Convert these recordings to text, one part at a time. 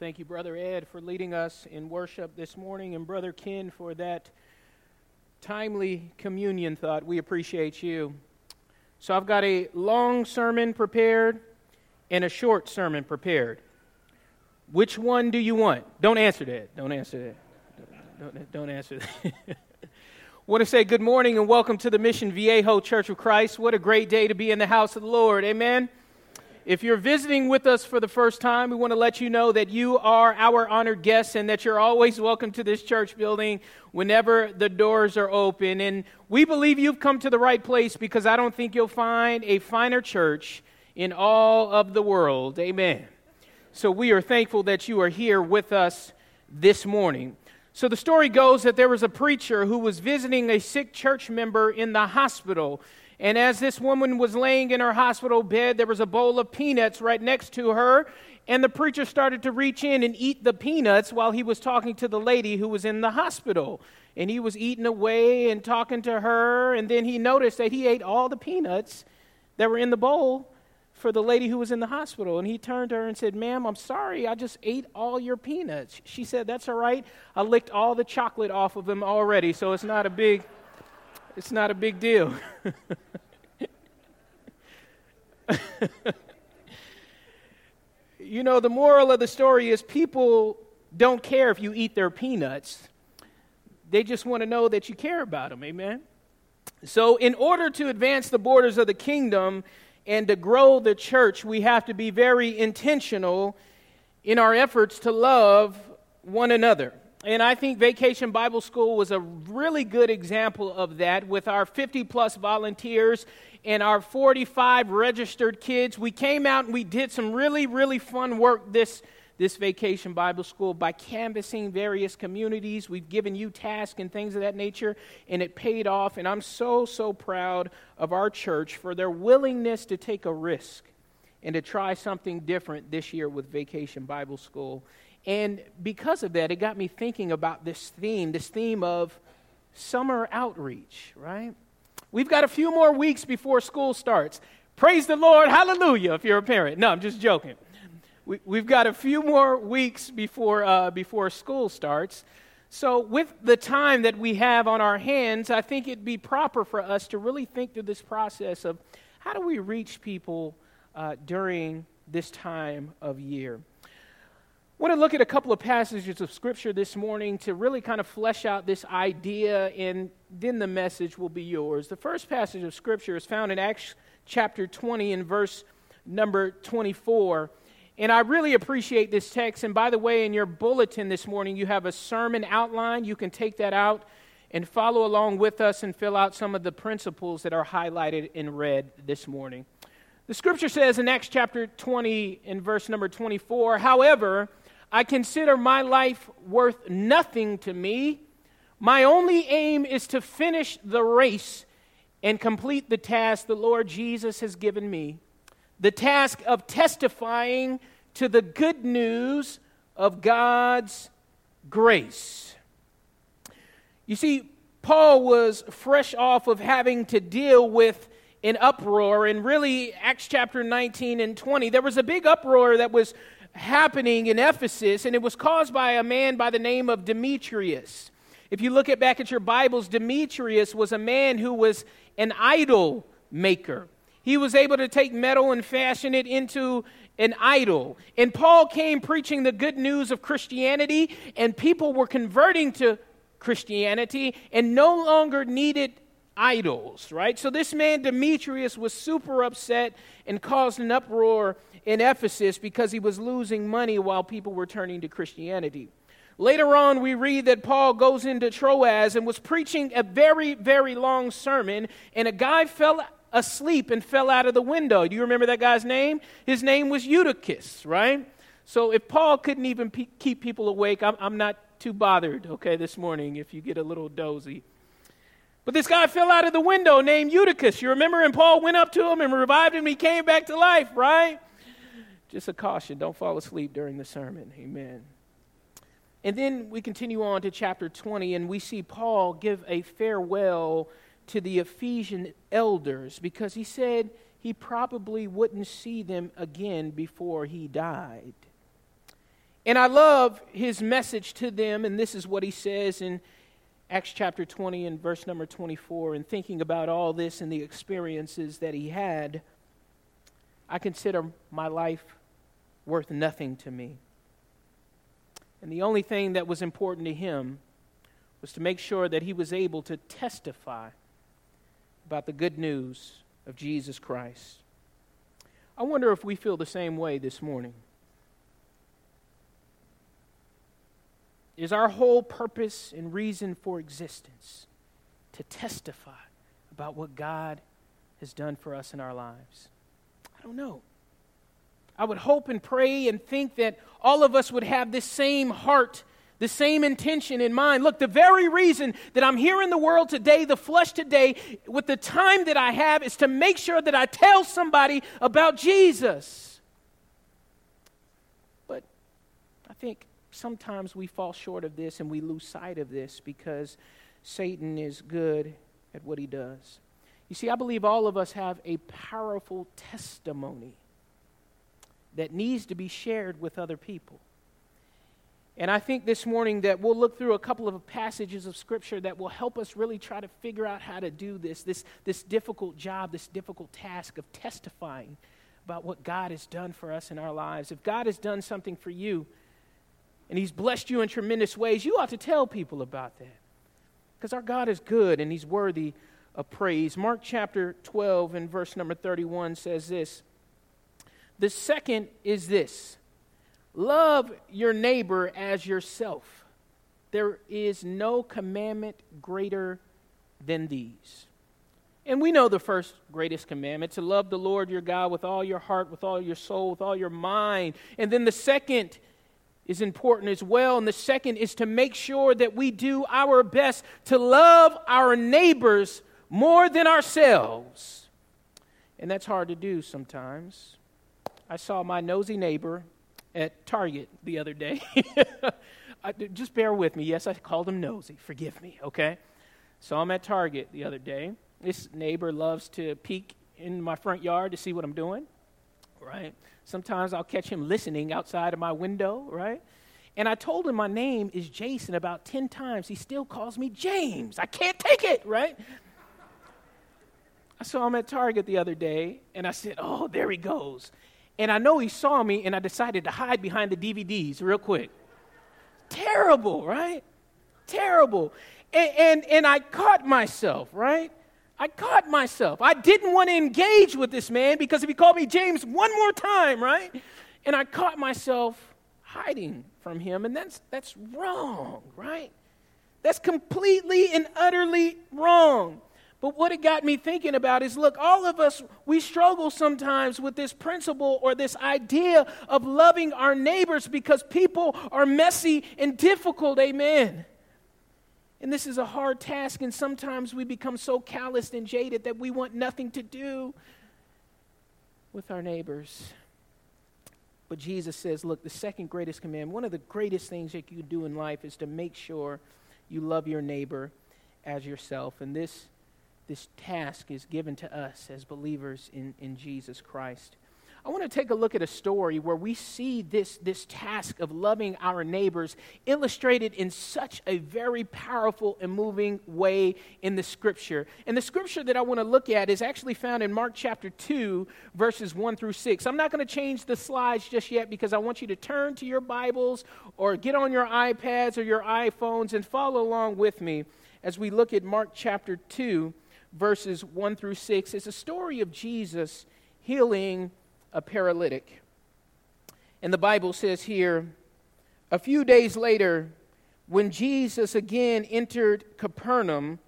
Thank you, Brother Ed, for leading us in worship this morning, and Brother Ken for that timely communion thought. We appreciate you. So, I've got a long sermon prepared and a short sermon prepared. Which one do you want? Don't answer that. Don't answer that. Don't, don't answer that. Want to say good morning and welcome to the Mission Viejo Church of Christ. What a great day to be in the house of the Lord. Amen. If you're visiting with us for the first time, we want to let you know that you are our honored guests and that you're always welcome to this church building whenever the doors are open. And we believe you've come to the right place because I don't think you'll find a finer church in all of the world. Amen. So we are thankful that you are here with us this morning. So the story goes that there was a preacher who was visiting a sick church member in the hospital. And as this woman was laying in her hospital bed, there was a bowl of peanuts right next to her. And the preacher started to reach in and eat the peanuts while he was talking to the lady who was in the hospital. And he was eating away and talking to her. And then he noticed that he ate all the peanuts that were in the bowl for the lady who was in the hospital. And he turned to her and said, Ma'am, I'm sorry, I just ate all your peanuts. She said, That's all right. I licked all the chocolate off of them already, so it's not a big it's not a big deal. you know, the moral of the story is people don't care if you eat their peanuts, they just want to know that you care about them. Amen? So, in order to advance the borders of the kingdom and to grow the church, we have to be very intentional in our efforts to love one another. And I think Vacation Bible School was a really good example of that with our 50 plus volunteers and our 45 registered kids. We came out and we did some really, really fun work this, this Vacation Bible School by canvassing various communities. We've given you tasks and things of that nature, and it paid off. And I'm so, so proud of our church for their willingness to take a risk and to try something different this year with Vacation Bible School. And because of that, it got me thinking about this theme, this theme of summer outreach, right? We've got a few more weeks before school starts. Praise the Lord, hallelujah, if you're a parent. No, I'm just joking. We, have got a few more weeks before, uh, before school starts. So, with the time that we have on our hands, I think it'd be proper for us to really think through this process of how do we reach people uh, during this time of year. Want to look at a couple of passages of Scripture this morning to really kind of flesh out this idea, and then the message will be yours. The first passage of Scripture is found in Acts chapter 20 and verse number 24. And I really appreciate this text. And by the way, in your bulletin this morning, you have a sermon outline. You can take that out and follow along with us and fill out some of the principles that are highlighted in red this morning. The scripture says in Acts chapter 20 in verse number 24, however, I consider my life worth nothing to me. My only aim is to finish the race and complete the task the Lord Jesus has given me the task of testifying to the good news of God's grace. You see, Paul was fresh off of having to deal with an uproar, and really, Acts chapter 19 and 20, there was a big uproar that was happening in Ephesus, and it was caused by a man by the name of Demetrius. If you look at back at your Bibles, Demetrius was a man who was an idol maker. He was able to take metal and fashion it into an idol. And Paul came preaching the good news of Christianity, and people were converting to Christianity and no longer needed idols, right? So this man, Demetrius, was super upset and caused an uproar in Ephesus because he was losing money while people were turning to Christianity. Later on, we read that Paul goes into Troas and was preaching a very, very long sermon, and a guy fell asleep and fell out of the window. Do you remember that guy's name? His name was Eutychus, right? So if Paul couldn't even pe- keep people awake, I'm, I'm not too bothered, okay, this morning if you get a little dozy. But this guy fell out of the window named Eutychus. You remember? And Paul went up to him and revived him. He came back to life, right? Just a caution don't fall asleep during the sermon. Amen. And then we continue on to chapter 20, and we see Paul give a farewell to the Ephesian elders because he said he probably wouldn't see them again before he died. And I love his message to them, and this is what he says in Acts chapter 20 and verse number 24. And thinking about all this and the experiences that he had, I consider my life worth nothing to me. And the only thing that was important to him was to make sure that he was able to testify about the good news of Jesus Christ. I wonder if we feel the same way this morning. Is our whole purpose and reason for existence to testify about what God has done for us in our lives? I don't know. I would hope and pray and think that all of us would have this same heart, the same intention in mind. Look, the very reason that I'm here in the world today, the flesh today, with the time that I have, is to make sure that I tell somebody about Jesus. But I think sometimes we fall short of this and we lose sight of this because Satan is good at what he does. You see, I believe all of us have a powerful testimony that needs to be shared with other people. And I think this morning that we'll look through a couple of passages of Scripture that will help us really try to figure out how to do this, this, this difficult job, this difficult task of testifying about what God has done for us in our lives. If God has done something for you and He's blessed you in tremendous ways, you ought to tell people about that. Because our God is good and He's worthy of praise. Mark chapter 12 and verse number 31 says this the second is this love your neighbor as yourself. There is no commandment greater than these. And we know the first greatest commandment to love the Lord your God with all your heart, with all your soul, with all your mind. And then the second is important as well. And the second is to make sure that we do our best to love our neighbors more than ourselves. And that's hard to do sometimes. I saw my nosy neighbor at Target the other day. I, just bear with me. Yes, I called him nosy. Forgive me, okay? Saw him at Target the other day. This neighbor loves to peek in my front yard to see what I'm doing, right? Sometimes I'll catch him listening outside of my window, right? And I told him my name is Jason about 10 times. He still calls me James. I can't take it, right? I saw him at Target the other day, and I said, Oh, there he goes. And I know he saw me, and I decided to hide behind the DVDs real quick. Terrible, right? Terrible. And, and, and I caught myself, right? I caught myself. I didn't want to engage with this man because if he called me James one more time, right? And I caught myself hiding from him, and that's, that's wrong, right? That's completely and utterly wrong. But what it got me thinking about is look, all of us, we struggle sometimes with this principle or this idea of loving our neighbors because people are messy and difficult. Amen. And this is a hard task, and sometimes we become so calloused and jaded that we want nothing to do with our neighbors. But Jesus says, look, the second greatest command, one of the greatest things that you do in life is to make sure you love your neighbor as yourself. And this this task is given to us as believers in, in Jesus Christ. I want to take a look at a story where we see this, this task of loving our neighbors illustrated in such a very powerful and moving way in the scripture. And the scripture that I want to look at is actually found in Mark chapter 2, verses 1 through 6. I'm not going to change the slides just yet because I want you to turn to your Bibles or get on your iPads or your iPhones and follow along with me as we look at Mark chapter 2 verses 1 through 6 is a story of Jesus healing a paralytic. And the Bible says here, a few days later, when Jesus again entered Capernaum,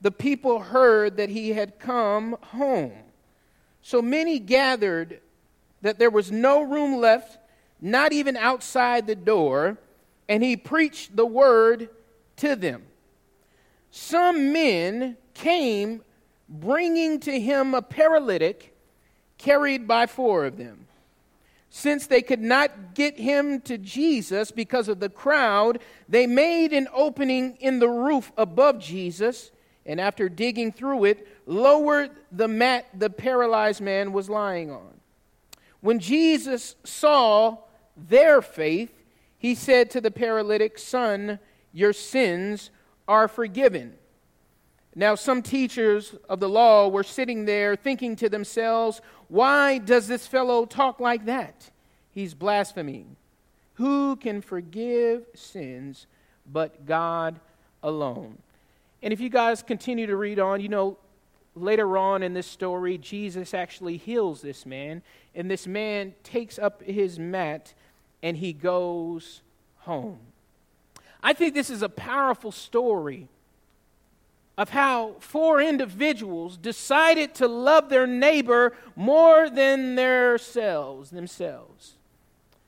the people heard that he had come home. So many gathered that there was no room left, not even outside the door, and he preached the word to them. Some men came bringing to him a paralytic carried by four of them. Since they could not get him to Jesus because of the crowd, they made an opening in the roof above Jesus, and after digging through it, lowered the mat the paralyzed man was lying on. When Jesus saw their faith, he said to the paralytic, Son, your sins are forgiven. Now, some teachers of the law were sitting there thinking to themselves, Why does this fellow talk like that? He's blaspheming. Who can forgive sins but God alone? And if you guys continue to read on, you know, later on in this story, Jesus actually heals this man, and this man takes up his mat and he goes home. I think this is a powerful story of how four individuals decided to love their neighbor more than themselves themselves.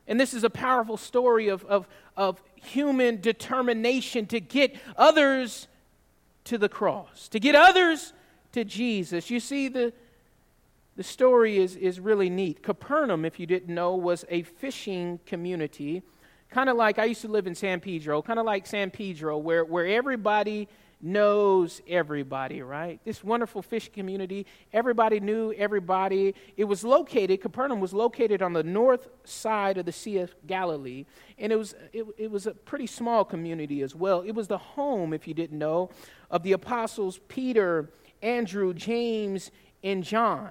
And this is a powerful story of, of, of human determination to get others to the cross, to get others to Jesus. You see, the, the story is, is really neat. Capernaum, if you didn't know, was a fishing community, kind of like I used to live in San Pedro, kind of like San Pedro, where, where everybody knows everybody, right? This wonderful fish community, everybody knew everybody. It was located, Capernaum was located on the north side of the Sea of Galilee, and it was, it, it was a pretty small community as well. It was the home, if you didn't know, of the apostles Peter, Andrew, James, and John.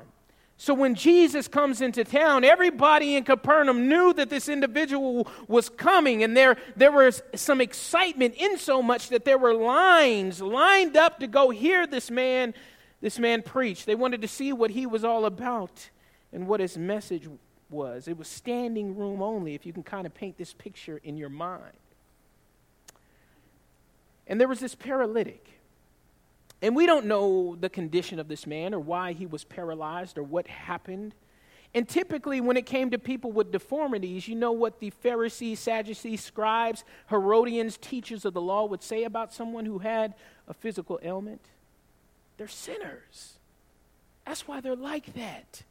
So when Jesus comes into town, everybody in Capernaum knew that this individual was coming, and there, there was some excitement in so much that there were lines lined up to go hear this man, this man preach. They wanted to see what he was all about and what his message was. It was standing room only, if you can kind of paint this picture in your mind. And there was this paralytic and we don't know the condition of this man or why he was paralyzed or what happened. And typically, when it came to people with deformities, you know what the Pharisees, Sadducees, scribes, Herodians, teachers of the law would say about someone who had a physical ailment? They're sinners. That's why they're like that.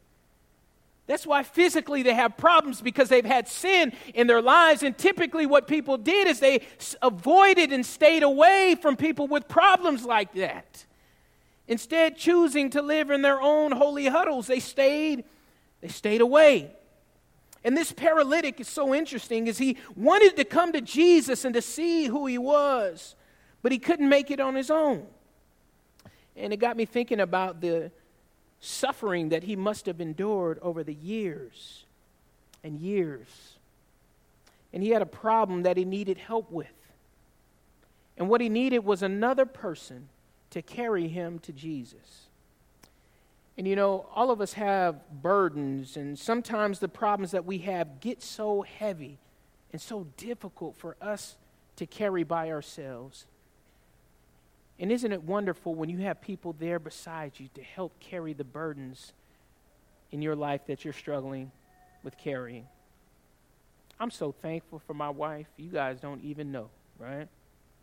That's why physically they have problems because they've had sin in their lives. And typically, what people did is they avoided and stayed away from people with problems like that. Instead, choosing to live in their own holy huddles, they stayed, they stayed away. And this paralytic is so interesting is he wanted to come to Jesus and to see who he was, but he couldn't make it on his own. And it got me thinking about the suffering that he must have endured over the years and years. And he had a problem that he needed help with. And what he needed was another person to carry him to Jesus. And you know, all of us have burdens, and sometimes the problems that we have get so heavy and so difficult for us to carry by ourselves. And isn't it wonderful when you have people there beside you to help carry the burdens in your life that you're struggling with carrying? I'm so thankful for my wife. You guys don't even know, right?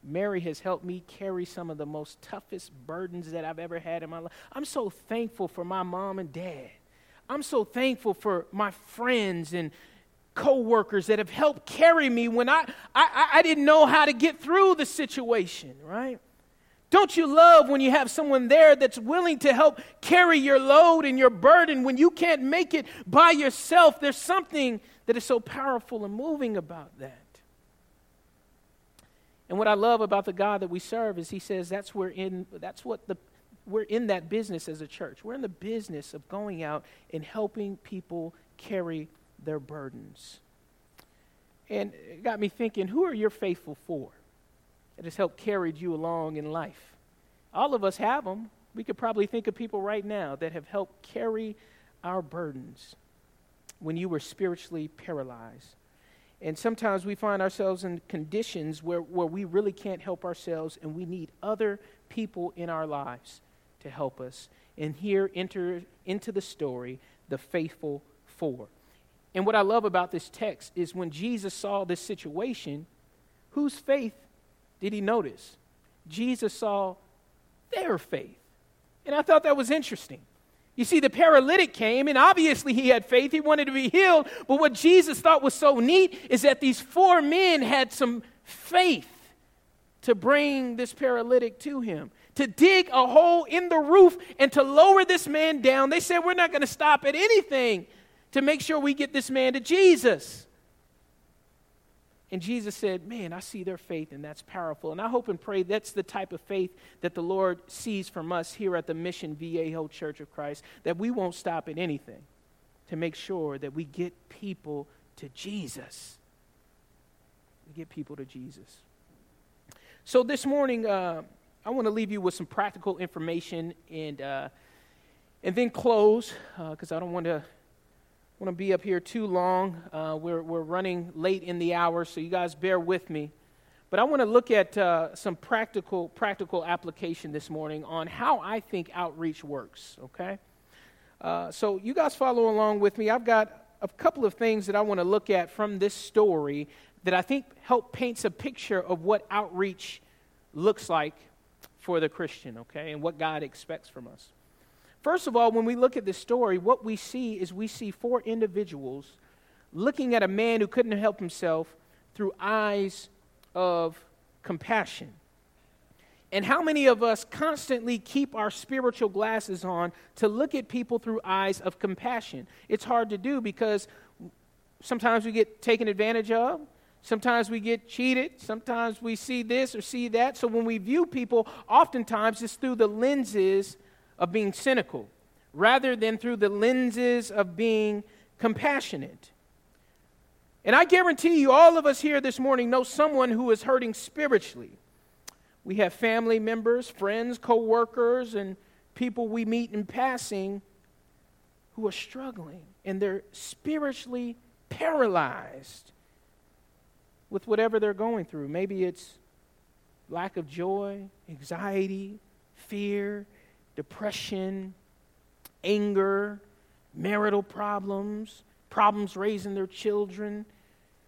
Mary has helped me carry some of the most toughest burdens that I've ever had in my life. I'm so thankful for my mom and dad. I'm so thankful for my friends and co-workers that have helped carry me when I, I, I didn't know how to get through the situation, right? Don't you love when you have someone there that's willing to help carry your load and your burden when you can't make it by yourself? There's something that is so powerful and moving about that. And what I love about the God that we serve is he says that's where in that's what the we're in that business as a church. We're in the business of going out and helping people carry their burdens. And it got me thinking, who are you faithful for? That has helped carried you along in life. All of us have them. We could probably think of people right now that have helped carry our burdens when you were spiritually paralyzed. And sometimes we find ourselves in conditions where, where we really can't help ourselves and we need other people in our lives to help us. And here enter into the story the faithful four. And what I love about this text is when Jesus saw this situation, whose faith did he notice? Jesus saw their faith. And I thought that was interesting. You see, the paralytic came, and obviously he had faith. He wanted to be healed. But what Jesus thought was so neat is that these four men had some faith to bring this paralytic to him, to dig a hole in the roof and to lower this man down. They said, We're not going to stop at anything to make sure we get this man to Jesus. And Jesus said, Man, I see their faith, and that's powerful. And I hope and pray that's the type of faith that the Lord sees from us here at the Mission Viejo Church of Christ, that we won't stop at anything to make sure that we get people to Jesus. We get people to Jesus. So this morning, uh, I want to leave you with some practical information and, uh, and then close because uh, I don't want to want to be up here too long. Uh, we're, we're running late in the hour, so you guys bear with me. But I want to look at uh, some practical, practical application this morning on how I think outreach works, okay? Uh, so you guys follow along with me. I've got a couple of things that I want to look at from this story that I think help paints a picture of what outreach looks like for the Christian, okay, and what God expects from us. First of all, when we look at this story, what we see is we see four individuals looking at a man who couldn't help himself through eyes of compassion. And how many of us constantly keep our spiritual glasses on to look at people through eyes of compassion? It's hard to do because sometimes we get taken advantage of, sometimes we get cheated, sometimes we see this or see that. So when we view people, oftentimes it's through the lenses of being cynical rather than through the lenses of being compassionate. And I guarantee you, all of us here this morning know someone who is hurting spiritually. We have family members, friends, co workers, and people we meet in passing who are struggling and they're spiritually paralyzed with whatever they're going through. Maybe it's lack of joy, anxiety, fear, depression, anger, marital problems, problems raising their children,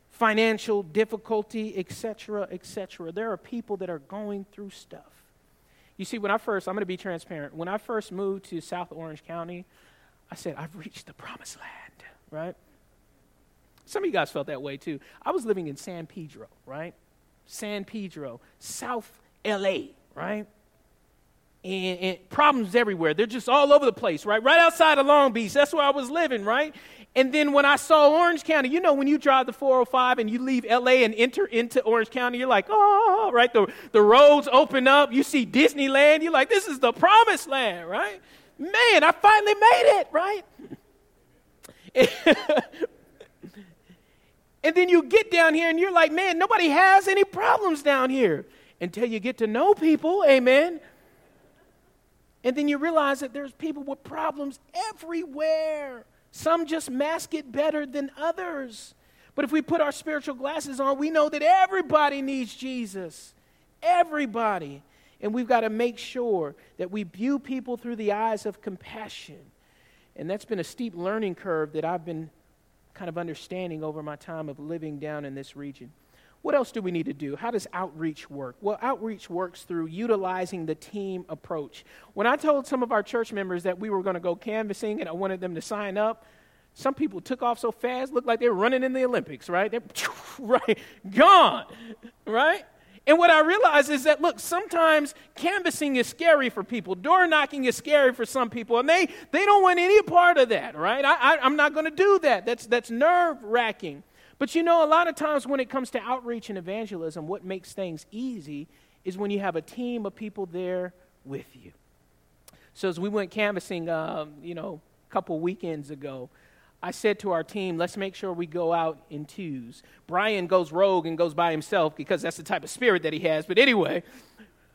financial difficulty, etc., etc. There are people that are going through stuff. You see, when I first, I'm going to be transparent. When I first moved to South Orange County, I said, I've reached the promised land, right? Some of you guys felt that way too. I was living in San Pedro, right? San Pedro, South LA, right? And, and, problems everywhere. They're just all over the place, right? Right outside of Long Beach. That's where I was living, right? And then when I saw Orange County, you know, when you drive the 405 and you leave LA and enter into Orange County, you're like, oh, right? The, the roads open up. You see Disneyland. You're like, this is the promised land, right? Man, I finally made it, right? and then you get down here and you're like, man, nobody has any problems down here until you get to know people, amen and then you realize that there's people with problems everywhere. Some just mask it better than others. But if we put our spiritual glasses on, we know that everybody needs Jesus. Everybody. And we've got to make sure that we view people through the eyes of compassion. And that's been a steep learning curve that I've been kind of understanding over my time of living down in this region. What else do we need to do? How does outreach work? Well, outreach works through utilizing the team approach. When I told some of our church members that we were going to go canvassing and I wanted them to sign up, some people took off so fast, looked like they were running in the Olympics, right? They're right, gone, right? And what I realized is that, look, sometimes canvassing is scary for people. Door knocking is scary for some people, and they, they don't want any part of that, right? I, I, I'm not going to do that. That's, that's nerve wracking. But you know, a lot of times when it comes to outreach and evangelism, what makes things easy is when you have a team of people there with you. So as we went canvassing, um, you know, a couple weekends ago, I said to our team, let's make sure we go out in twos. Brian goes rogue and goes by himself because that's the type of spirit that he has. But anyway,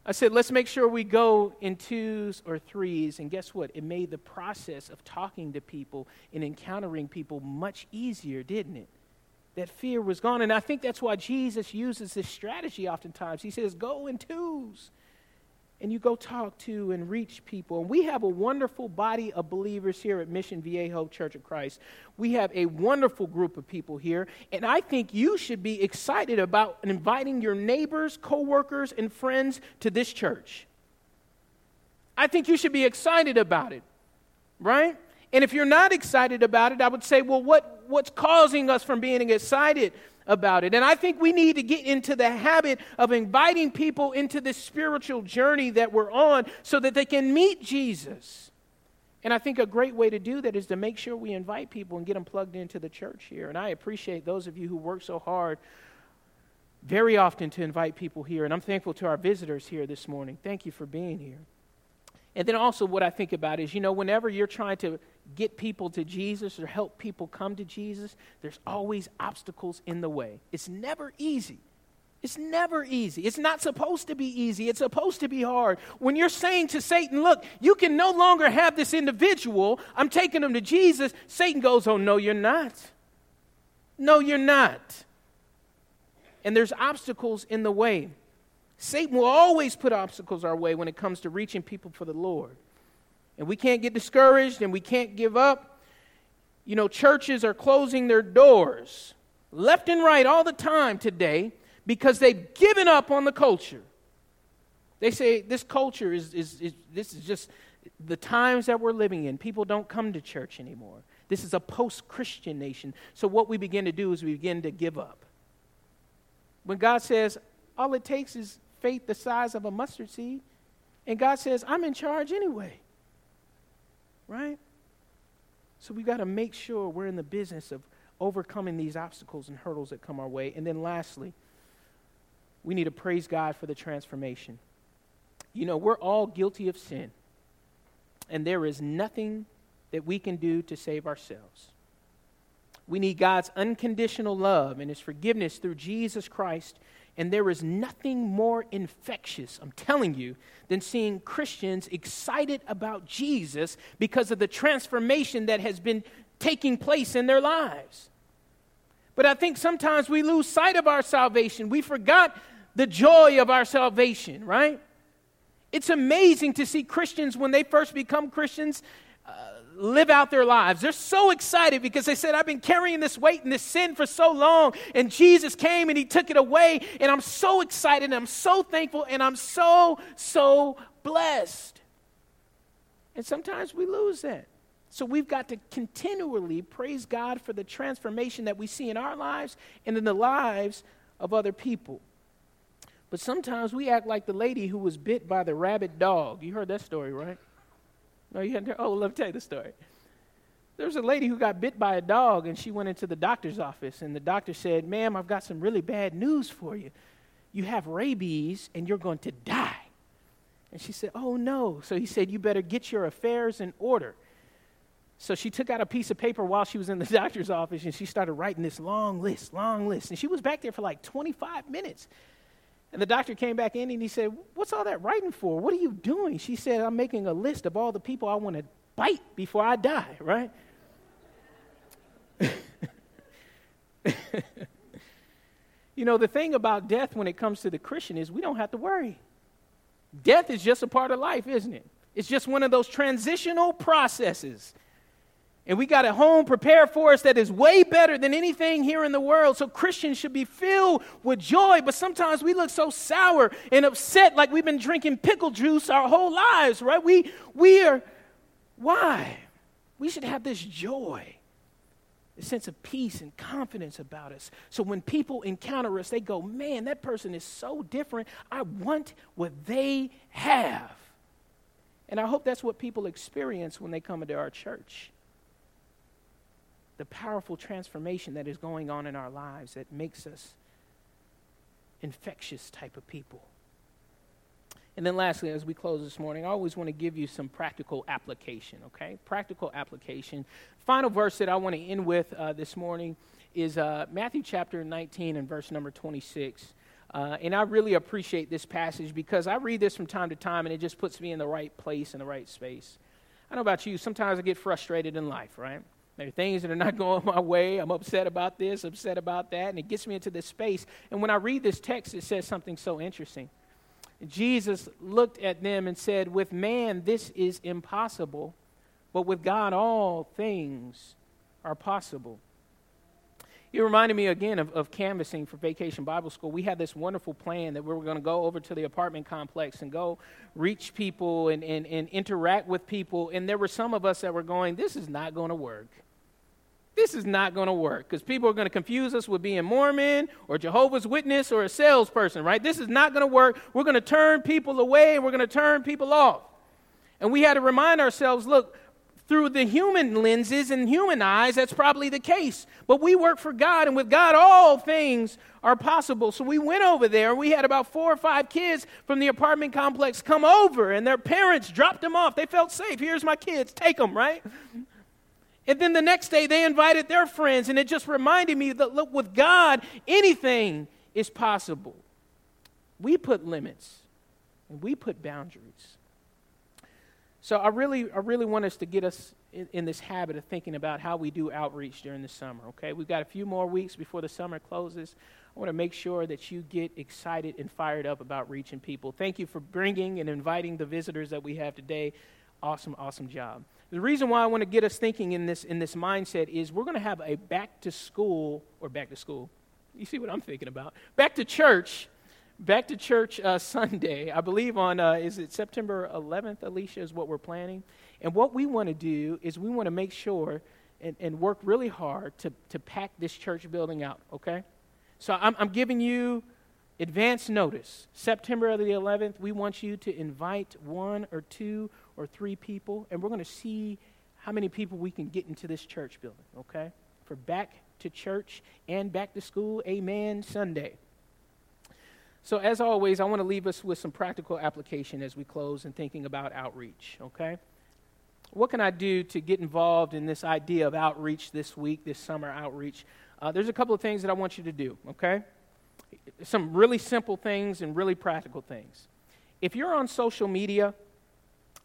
I said, let's make sure we go in twos or threes. And guess what? It made the process of talking to people and encountering people much easier, didn't it? That fear was gone. And I think that's why Jesus uses this strategy oftentimes. He says, Go in twos. And you go talk to and reach people. And we have a wonderful body of believers here at Mission Viejo Church of Christ. We have a wonderful group of people here. And I think you should be excited about inviting your neighbors, coworkers, and friends to this church. I think you should be excited about it, right? And if you're not excited about it, I would say, well, what, what's causing us from being excited about it? And I think we need to get into the habit of inviting people into this spiritual journey that we're on so that they can meet Jesus. And I think a great way to do that is to make sure we invite people and get them plugged into the church here. And I appreciate those of you who work so hard very often to invite people here, and I'm thankful to our visitors here this morning. Thank you for being here. And then also, what I think about is, you know, whenever you're trying to get people to Jesus or help people come to Jesus, there's always obstacles in the way. It's never easy. It's never easy. It's not supposed to be easy. It's supposed to be hard. When you're saying to Satan, look, you can no longer have this individual, I'm taking him to Jesus, Satan goes, oh, no, you're not. No, you're not. And there's obstacles in the way. Satan will always put obstacles our way when it comes to reaching people for the Lord. And we can't get discouraged and we can't give up. You know, churches are closing their doors left and right all the time today because they've given up on the culture. They say this culture is, is, is this is just the times that we're living in. People don't come to church anymore. This is a post Christian nation. So, what we begin to do is we begin to give up. When God says, all it takes is faith the size of a mustard seed, and God says, I'm in charge anyway. Right? So we got to make sure we're in the business of overcoming these obstacles and hurdles that come our way. And then lastly, we need to praise God for the transformation. You know, we're all guilty of sin, and there is nothing that we can do to save ourselves. We need God's unconditional love and His forgiveness through Jesus Christ. And there is nothing more infectious, I'm telling you, than seeing Christians excited about Jesus because of the transformation that has been taking place in their lives. But I think sometimes we lose sight of our salvation. We forgot the joy of our salvation, right? It's amazing to see Christians when they first become Christians live out their lives. They're so excited because they said, I've been carrying this weight and this sin for so long, and Jesus came and He took it away. And I'm so excited, and I'm so thankful, and I'm so, so blessed. And sometimes we lose that. So we've got to continually praise God for the transformation that we see in our lives and in the lives of other people. But sometimes we act like the lady who was bit by the rabid dog. You heard that story, right? No, you hadn't. Oh, let me tell you the story. There was a lady who got bit by a dog, and she went into the doctor's office, and the doctor said, Ma'am, I've got some really bad news for you. You have rabies, and you're going to die. And she said, Oh, no. So he said, You better get your affairs in order. So she took out a piece of paper while she was in the doctor's office, and she started writing this long list, long list. And she was back there for like 25 minutes. And the doctor came back in and he said, What's all that writing for? What are you doing? She said, I'm making a list of all the people I want to bite before I die, right? you know, the thing about death when it comes to the Christian is we don't have to worry. Death is just a part of life, isn't it? It's just one of those transitional processes and we got a home prepared for us that is way better than anything here in the world. So Christians should be filled with joy. But sometimes we look so sour and upset like we've been drinking pickle juice our whole lives, right? We, we are, why? We should have this joy, a sense of peace and confidence about us. So when people encounter us, they go, man, that person is so different. I want what they have. And I hope that's what people experience when they come into our church the powerful transformation that is going on in our lives that makes us infectious type of people. And then lastly, as we close this morning, I always want to give you some practical application, okay? Practical application. Final verse that I want to end with uh, this morning is uh, Matthew chapter 19 and verse number 26. Uh, and I really appreciate this passage because I read this from time to time and it just puts me in the right place, in the right space. I know about you, sometimes I get frustrated in life, right? There are things that are not going my way. I'm upset about this, upset about that, and it gets me into this space. And when I read this text, it says something so interesting. Jesus looked at them and said, With man, this is impossible, but with God, all things are possible. It reminded me again of, of canvassing for Vacation Bible School. We had this wonderful plan that we were going to go over to the apartment complex and go reach people and, and, and interact with people. And there were some of us that were going, This is not going to work this is not going to work because people are going to confuse us with being Mormon or Jehovah's Witness or a salesperson, right? This is not going to work. We're going to turn people away and we're going to turn people off. And we had to remind ourselves look, through the human lenses and human eyes, that's probably the case. But we work for God, and with God, all things are possible. So we went over there. And we had about four or five kids from the apartment complex come over, and their parents dropped them off. They felt safe. Here's my kids, take them, right? And then the next day, they invited their friends, and it just reminded me that, look, with God, anything is possible. We put limits, and we put boundaries. So I really, I really want us to get us in, in, this habit of thinking about how we do outreach during the summer. Okay, we've got a few more weeks before the summer closes. I want to make sure that you get excited and fired up about reaching people. Thank you for bringing and inviting the visitors that we have today. Awesome, awesome job. The reason why I want to get us thinking in this in this mindset is we're going to have a back to school or back to school. You see what I'm thinking about? Back to church back to church uh, Sunday. I believe on, uh, is it September 11th, Alicia, is what we're planning. And what we want to do is we want to make sure and, and work really hard to, to pack this church building out, okay? So I'm, I'm giving you advance notice. September the 11th, we want you to invite one or two or three people, and we're going to see how many people we can get into this church building, okay? For back to church and back to school, amen, Sunday. So, as always, I want to leave us with some practical application as we close and thinking about outreach, okay? What can I do to get involved in this idea of outreach this week, this summer outreach? Uh, there's a couple of things that I want you to do, okay? Some really simple things and really practical things. If you're on social media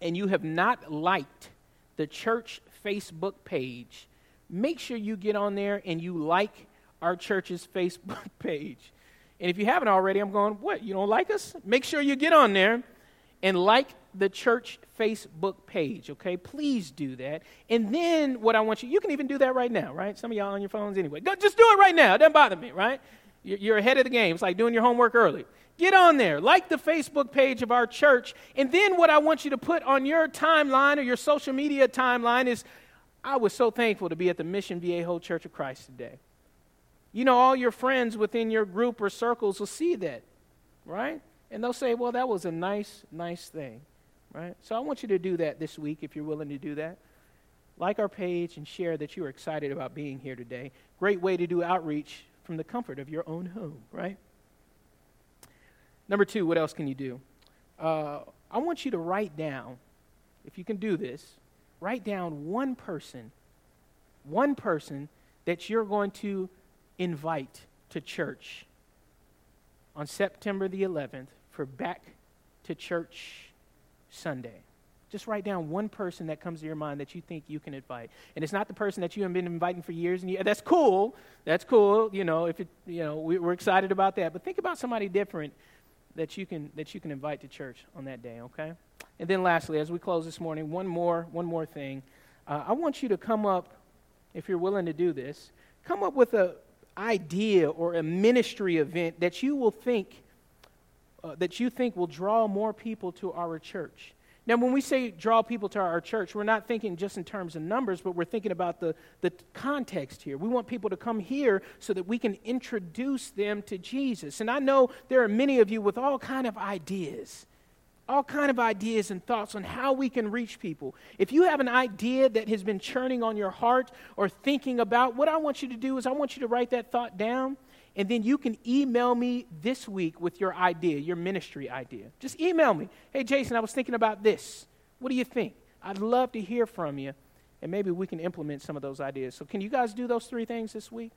and you have not liked the church Facebook page, make sure you get on there and you like our church's Facebook page. And if you haven't already, I'm going, what? You don't like us? Make sure you get on there and like the church Facebook page, okay? Please do that. And then what I want you, you can even do that right now, right? Some of y'all on your phones anyway. Go, just do it right now. It doesn't bother me, right? You're ahead of the game. It's like doing your homework early. Get on there, like the Facebook page of our church. And then what I want you to put on your timeline or your social media timeline is I was so thankful to be at the Mission Viejo Church of Christ today. You know, all your friends within your group or circles will see that, right? And they'll say, well, that was a nice, nice thing, right? So I want you to do that this week if you're willing to do that. Like our page and share that you are excited about being here today. Great way to do outreach from the comfort of your own home, right? Number two, what else can you do? Uh, I want you to write down, if you can do this, write down one person, one person that you're going to invite to church on September the 11th for Back to Church Sunday. Just write down one person that comes to your mind that you think you can invite. And it's not the person that you have been inviting for years and years. That's cool. That's cool. You know, if it, you know, we, are excited about that. But think about somebody different that you can that you can invite to church on that day. Okay. And then lastly, as we close this morning, one more one more thing. Uh, I want you to come up, if you're willing to do this, come up with a idea or a ministry event that you will think uh, that you think will draw more people to our church. Now, when we say draw people to our church, we're not thinking just in terms of numbers, but we're thinking about the, the context here. We want people to come here so that we can introduce them to Jesus. And I know there are many of you with all kind of ideas all kind of ideas and thoughts on how we can reach people. If you have an idea that has been churning on your heart or thinking about, what I want you to do is I want you to write that thought down and then you can email me this week with your idea, your ministry idea. Just email me. Hey, Jason, I was thinking about this. What do you think? I'd love to hear from you, and maybe we can implement some of those ideas. So, can you guys do those three things this week?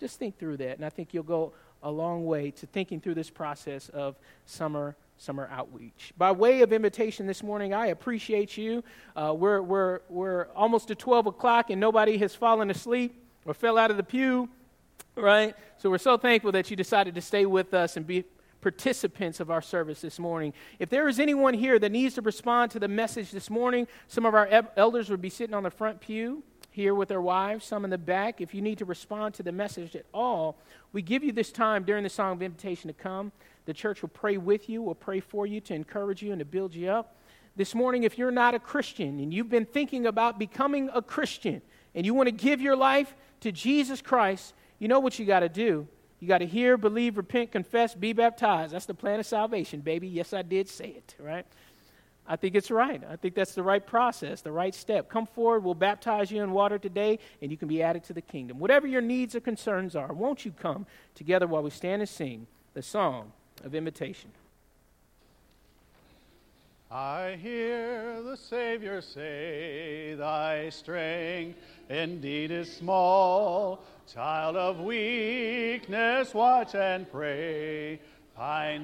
Just think through that, and I think you'll go a long way to thinking through this process of summer summer outreach. By way of invitation this morning, I appreciate you. Uh, we're, we're, we're almost to 12 o'clock and nobody has fallen asleep or fell out of the pew, right? So we're so thankful that you decided to stay with us and be participants of our service this morning. If there is anyone here that needs to respond to the message this morning, some of our elders would be sitting on the front pew here with their wives, some in the back. If you need to respond to the message at all, we give you this time during the song of invitation to come. The church will pray with you, will pray for you to encourage you and to build you up. This morning, if you're not a Christian and you've been thinking about becoming a Christian and you want to give your life to Jesus Christ, you know what you got to do. You got to hear, believe, repent, confess, be baptized. That's the plan of salvation, baby. Yes, I did say it, right? I think it's right. I think that's the right process, the right step. Come forward, we'll baptize you in water today, and you can be added to the kingdom. Whatever your needs or concerns are, won't you come together while we stand and sing the song of invitation? I hear the Savior say, Thy strength indeed is small. Child of weakness, watch and pray. Find